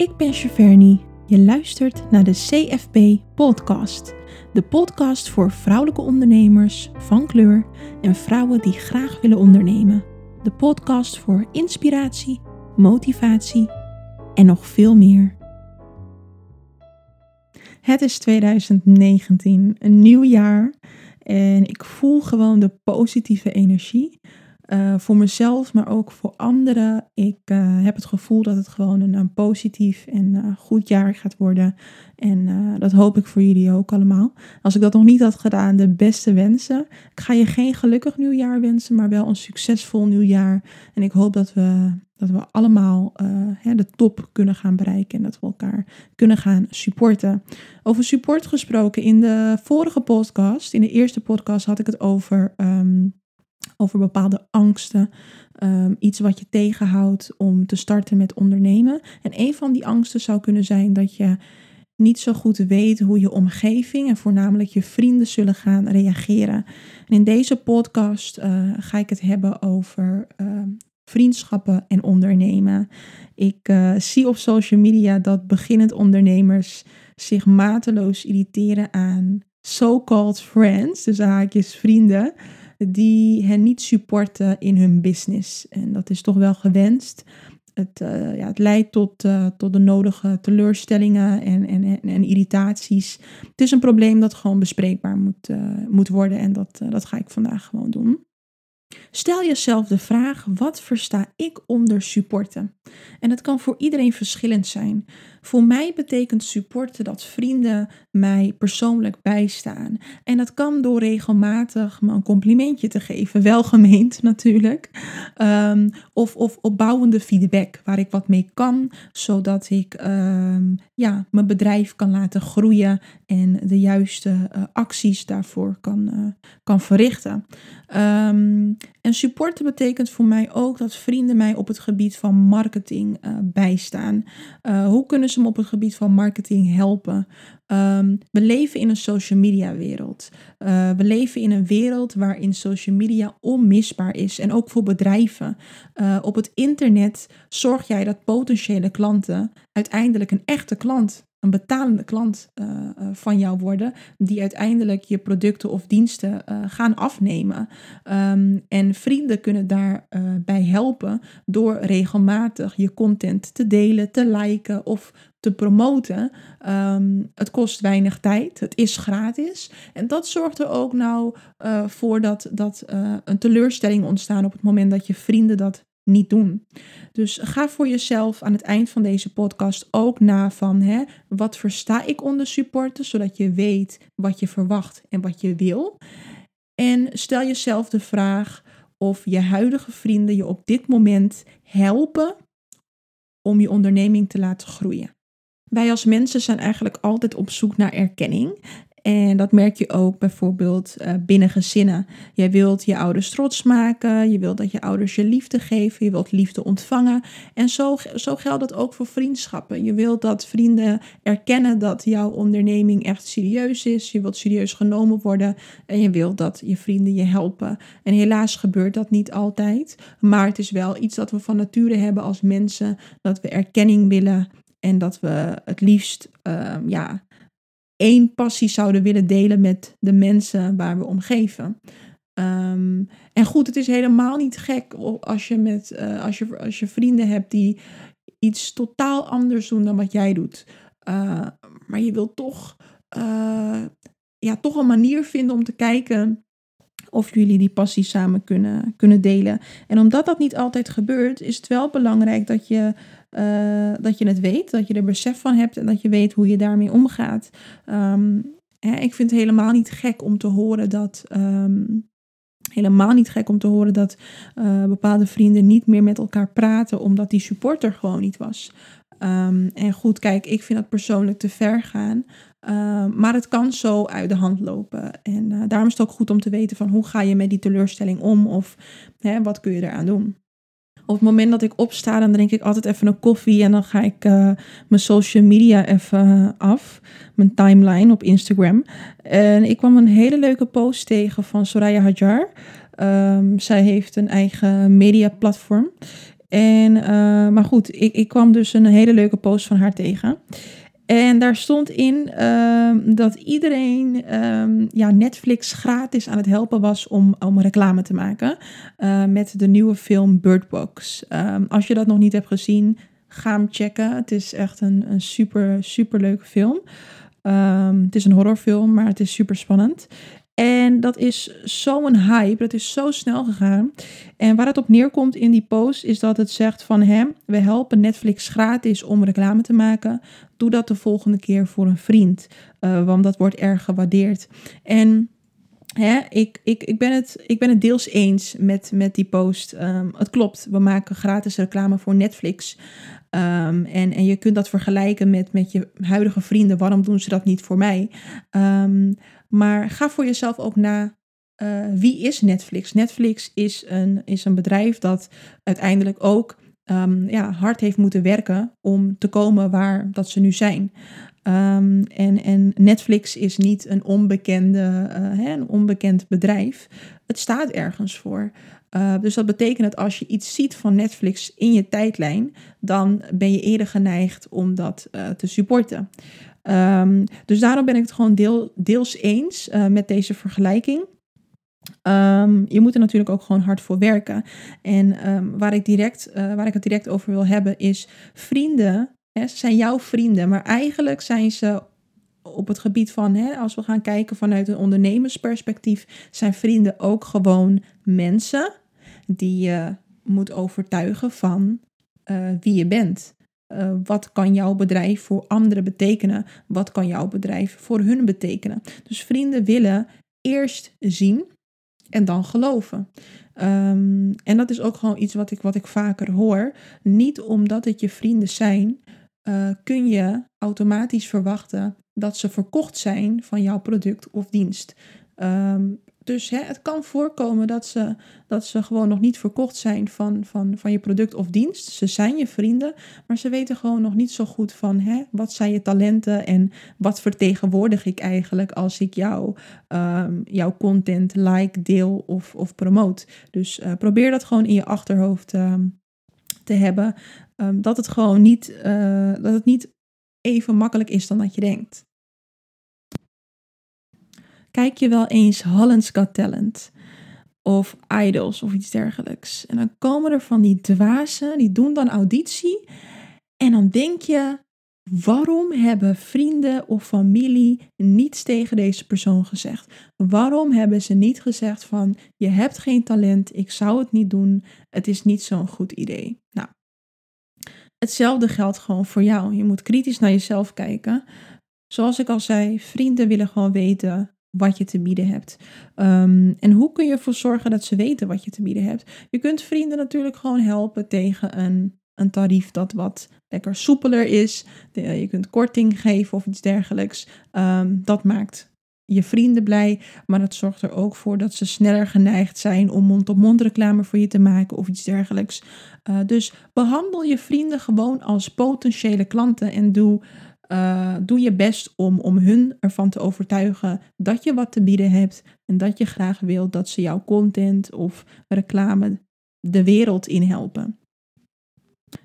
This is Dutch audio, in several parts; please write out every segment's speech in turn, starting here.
Ik ben Cheverny. Je luistert naar de CFP Podcast. De podcast voor vrouwelijke ondernemers van kleur en vrouwen die graag willen ondernemen. De podcast voor inspiratie, motivatie en nog veel meer. Het is 2019, een nieuw jaar. En ik voel gewoon de positieve energie. Uh, voor mezelf, maar ook voor anderen. Ik uh, heb het gevoel dat het gewoon een, een positief en uh, goed jaar gaat worden. En dat hoop ik voor jullie ook allemaal. Als ik dat nog niet had gedaan, de beste wensen. Ik ga je geen gelukkig nieuwjaar wensen, maar wel een succesvol nieuwjaar. En ik hoop dat we, dat we allemaal hè, de top kunnen gaan bereiken en dat we elkaar kunnen gaan supporten. Over support gesproken, in de vorige podcast, in de eerste podcast, had ik het over. Um, over bepaalde angsten. Um, iets wat je tegenhoudt om te starten met ondernemen. En een van die angsten zou kunnen zijn dat je niet zo goed weet hoe je omgeving en voornamelijk je vrienden zullen gaan reageren. En in deze podcast uh, ga ik het hebben over uh, vriendschappen en ondernemen. Ik uh, zie op social media dat beginnend ondernemers zich mateloos irriteren aan so-called friends, dus haakjes vrienden die hen niet supporten in hun business. En dat is toch wel gewenst. Het, uh, ja, het leidt tot, uh, tot de nodige teleurstellingen en, en, en, irritaties. Het is een probleem dat gewoon bespreekbaar moet, uh, moet worden en dat, dat ga ik vandaag gewoon doen. Stel jezelf de vraag: wat versta ik onder supporten? En het kan voor iedereen verschillend zijn. Voor mij betekent supporten dat vrienden mij persoonlijk bijstaan. En dat kan door regelmatig me een complimentje te geven, welgemeend natuurlijk. Um, of, of opbouwende feedback waar ik wat mee kan, zodat ik um, ja, mijn bedrijf kan laten groeien en de juiste uh, acties daarvoor kan, uh, kan verrichten. Um, en supporten betekent voor mij ook dat vrienden mij op het gebied van marketing uh, bijstaan. hoe kunnen ze me op het gebied van marketing helpen? Um, we leven in een social media wereld. Uh, we leven in een wereld waarin social media onmisbaar is en ook voor bedrijven. Uh, op het internet zorg jij dat potentiële klanten uiteindelijk een echte klant een betalende klant uh, uh, van jou worden, die uiteindelijk je producten of diensten uh, gaan afnemen. Um, en vrienden kunnen daarbij helpen door regelmatig je content te delen, te liken of te promoten. Um, het kost weinig tijd, het is gratis. En dat zorgt er ook nou voor dat, dat een teleurstelling ontstaan op het moment dat je vrienden dat niet doen. Dus ga voor jezelf aan het eind van deze podcast ook na van hè, wat versta ik onder supporten, zodat je weet wat je verwacht en wat je wil. En stel jezelf de vraag of je huidige vrienden je op dit moment helpen om je onderneming te laten groeien. Wij als mensen zijn eigenlijk altijd op zoek naar erkenning. En dat merk je ook bijvoorbeeld uh, binnen gezinnen. Jij wilt je ouders trots maken, je wilt dat je ouders je liefde geven, je wilt liefde ontvangen. En zo, zo geldt het ook voor vriendschappen. Je wilt dat vrienden erkennen dat jouw onderneming echt serieus is. Je wilt serieus genomen worden en je wilt dat je vrienden je helpen. En helaas gebeurt dat niet altijd, maar het is wel iets dat we van nature hebben als mensen, dat we erkenning willen en dat we het liefst uh, ja, één passie zouden willen delen met de mensen waar we om geven. Um, en goed, het is helemaal niet gek als je, met, uh, als, je, als je vrienden hebt die iets totaal anders doen dan wat jij doet. Uh, maar je wilt toch, uh, ja, toch een manier vinden om te kijken of jullie die passie samen kunnen, kunnen delen. En omdat dat niet altijd gebeurt, is het wel belangrijk dat je, uh, dat je het weet, dat je er besef van hebt en dat je weet hoe je daarmee omgaat. Um, hè, ik vind het helemaal niet gek om te horen dat. Um, helemaal niet gek om te horen dat uh, bepaalde vrienden niet meer met elkaar praten omdat die supporter gewoon niet was. Um, en goed, kijk, ik vind dat persoonlijk te ver gaan. Uh, maar het kan zo uit de hand lopen. En uh, daarom is het ook goed om te weten van hoe ga je met die teleurstelling om of hè, wat kun je eraan doen. Op het moment dat ik opsta, dan drink ik altijd even een koffie en dan ga ik uh, mijn social media even af. Mijn timeline op Instagram. En ik kwam een hele leuke post tegen van Soraya Hajar. Um, zij heeft een eigen mediaplatform. En, maar goed, ik, ik kwam dus een hele leuke post van haar tegen. En daar stond in ehm, dat iedereen ehm, ja, Netflix gratis aan het helpen was om, om reclame te maken uh, met de nieuwe film Bird Box. Um, als je dat nog niet hebt gezien, ga hem checken. Het is echt een, een super, super leuke film. het is een horrorfilm, maar het is super spannend. En dat is zo'n hype, dat is zo snel gegaan. En waar het op neerkomt in die post is dat het zegt van hem, we helpen Netflix gratis om reclame te maken. Doe dat de volgende keer voor een vriend, uh, want dat wordt erg gewaardeerd. En Hè, ik, ik, ik, ben het, ik ben het deels eens met, met die post. Um, het klopt, we maken gratis reclame voor Netflix. Um, en, en je kunt dat vergelijken met, met je huidige vrienden. Waarom doen ze dat niet voor mij? Um, maar ga voor jezelf ook na. Uh, wie is Netflix? Netflix is een, is een bedrijf dat uiteindelijk ook um, ja, hard heeft moeten werken om te komen waar dat ze nu zijn. Um, en, en Netflix is niet een, onbekende, uh, hè, een onbekend bedrijf. Het staat ergens voor. Uh, dus dat betekent dat als je iets ziet van Netflix in je tijdlijn, dan ben je eerder geneigd om dat te supporten. Um, dus daarom ben ik het gewoon deel, deels eens uh, met deze vergelijking. Um, je moet er natuurlijk ook gewoon hard voor werken. En um, waar, ik direct, uh, waar ik het direct over wil hebben is vrienden. Hè, ze zijn jouw vrienden, maar eigenlijk zijn ze op het gebied van, hè, als we gaan kijken vanuit een ondernemersperspectief, zijn vrienden ook gewoon mensen die je moet overtuigen van uh, wie je bent. Uh, wat kan jouw bedrijf voor anderen betekenen? Wat kan jouw bedrijf voor hun betekenen? Dus vrienden willen eerst zien en dan geloven. Um, en dat is ook gewoon iets wat ik, wat ik vaker hoor. Niet omdat het je vrienden zijn, uh, kun je automatisch verwachten dat ze verkocht zijn van jouw product of dienst. Um, dus hè, het kan voorkomen dat ze, dat ze gewoon nog niet verkocht zijn van, van, van je product of dienst. Ze zijn je vrienden, maar ze weten gewoon nog niet zo goed van hè, wat zijn je talenten en wat vertegenwoordig ik eigenlijk als ik jou, um, jouw content like, deel of, of promote. Dus uh, probeer dat gewoon in je achterhoofd um, te hebben. Um, dat het gewoon niet, uh, dat het niet even makkelijk is dan dat je denkt kijk je wel eens Holland's Got Talent of Idols of iets dergelijks. En dan komen er van die dwazen, die doen dan auditie en dan denk je, waarom hebben vrienden of familie niets tegen deze persoon gezegd? Waarom hebben ze niet gezegd van, je hebt geen talent, ik zou het niet doen, het is niet zo'n goed idee. Nou, hetzelfde geldt gewoon voor jou. Je moet kritisch naar jezelf kijken. Zoals ik al zei, vrienden willen gewoon weten wat je te bieden hebt. Um, en hoe kun je ervoor zorgen dat ze weten wat je te bieden hebt? Je kunt vrienden natuurlijk gewoon helpen tegen een, een tarief dat wat lekker soepeler is. Je kunt korting geven of iets dergelijks. Um, dat maakt je vrienden blij, maar het zorgt er ook voor dat ze sneller geneigd zijn om mond-op-mond reclame voor je te maken of iets dergelijks. Uh, dus behandel je vrienden gewoon als potentiële klanten en doe uh, doe je best om, om hun ervan te overtuigen dat je wat te bieden hebt en dat je graag wilt dat ze jouw content of reclame de wereld in helpen.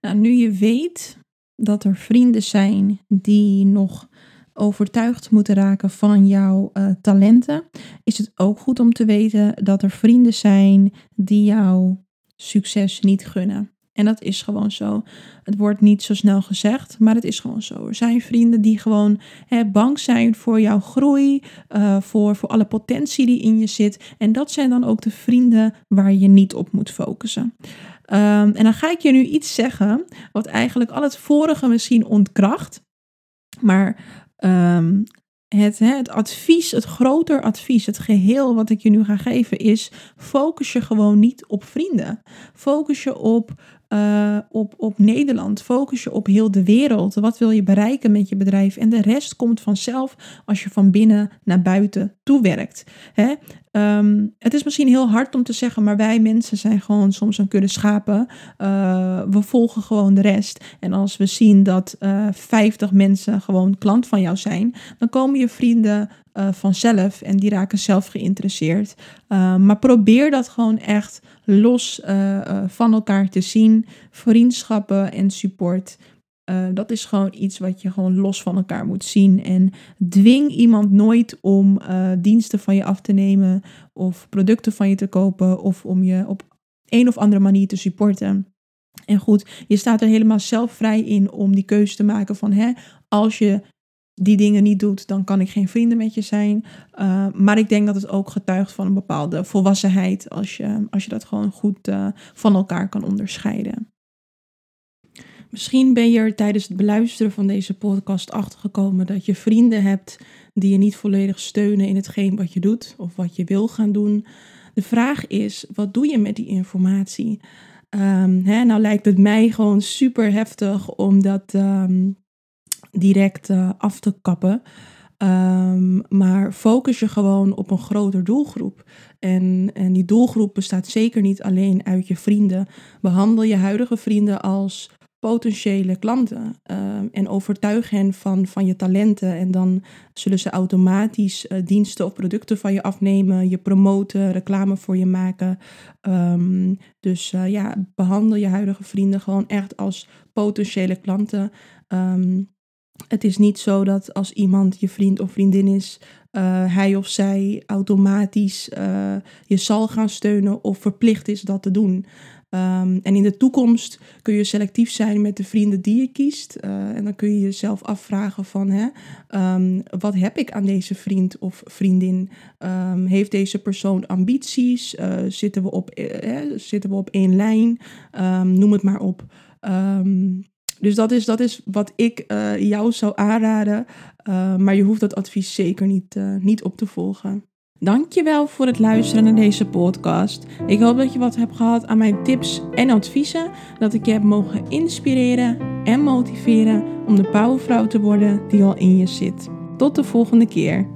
Nou, nu je weet dat er vrienden zijn die nog overtuigd moeten raken van jouw uh, talenten, is het ook goed om te weten dat er vrienden zijn die jouw succes niet gunnen. En dat is gewoon zo. Het wordt niet zo snel gezegd, maar het is gewoon zo. Er zijn vrienden die gewoon hè, bang zijn voor jouw groei, uh, voor, voor alle potentie die in je zit. En dat zijn dan ook de vrienden waar je niet op moet focussen. Um, en dan ga ik je nu iets zeggen wat eigenlijk al het vorige misschien ontkracht. Maar um, het, het advies, het groter advies, het geheel wat ik je nu ga geven is: focus je gewoon niet op vrienden. Focus je op uh, op, op Nederland. Focus je op heel de wereld. Wat wil je bereiken met je bedrijf? En de rest komt vanzelf als je van binnen naar buiten toewerkt. Hè? Um, het is misschien heel hard om te zeggen, maar wij mensen zijn gewoon soms een kudde schapen. Uh, we volgen gewoon de rest. En als we zien dat uh, eh, 50 mensen gewoon klant van jou zijn, dan komen je vrienden uh, vanzelf en die raken zelf geïnteresseerd. maar probeer dat gewoon echt los van elkaar te zien. Vriendschappen en support. Dat is gewoon iets wat je gewoon los van elkaar moet zien. En dwing iemand nooit om diensten van je af te nemen of producten van je te kopen of om je op een of andere manier te supporten. En goed, je staat er helemaal zelf vrij in om die keuze te maken van hè, als je die dingen niet doet, dan kan ik geen vrienden met je zijn. Uh, maar ik denk dat het ook getuigt van een bepaalde volwassenheid als je, als je dat gewoon goed van elkaar kan onderscheiden. Misschien ben je er tijdens het beluisteren van deze podcast achtergekomen dat je vrienden hebt die je niet volledig steunen in hetgeen wat je doet of wat je wil gaan doen. De vraag is, wat doe je met die informatie? Um, hè, nou lijkt het mij gewoon super heftig om dat um, direct uh, af te kappen. Um, maar focus je gewoon op een groter doelgroep. En, en die doelgroep bestaat zeker niet alleen uit je vrienden. Behandel je huidige vrienden als potentiële klanten ehm, en overtuig hen van, van je talenten. En dan zullen ze automatisch uh, diensten of producten van je afnemen, je promoten, reclame voor je maken. Um, dus uh, ja, behandel je huidige vrienden gewoon echt als potentiële klanten. Um, het is niet zo dat als iemand je vriend of vriendin is, uh, hij of zij automatisch je zal gaan steunen of verplicht is dat te doen. Um, en in de toekomst kun je selectief zijn met de vrienden die je kiest. Uh, en dan kun je jezelf afvragen van, hè, um, wat heb ik aan deze vriend of vriendin? Um, heeft deze persoon ambities? Uh, zitten, we op, uh, zitten we op één lijn? noem het maar op. dus dat is, dat is wat ik jou zou aanraden. maar je hoeft dat advies zeker niet, niet op te volgen. Dankjewel voor het luisteren naar deze podcast. Ik hoop dat je wat hebt gehad aan mijn tips en adviezen. Dat ik je heb mogen inspireren en motiveren om de powervrouw te worden die al in je zit. Tot de volgende keer.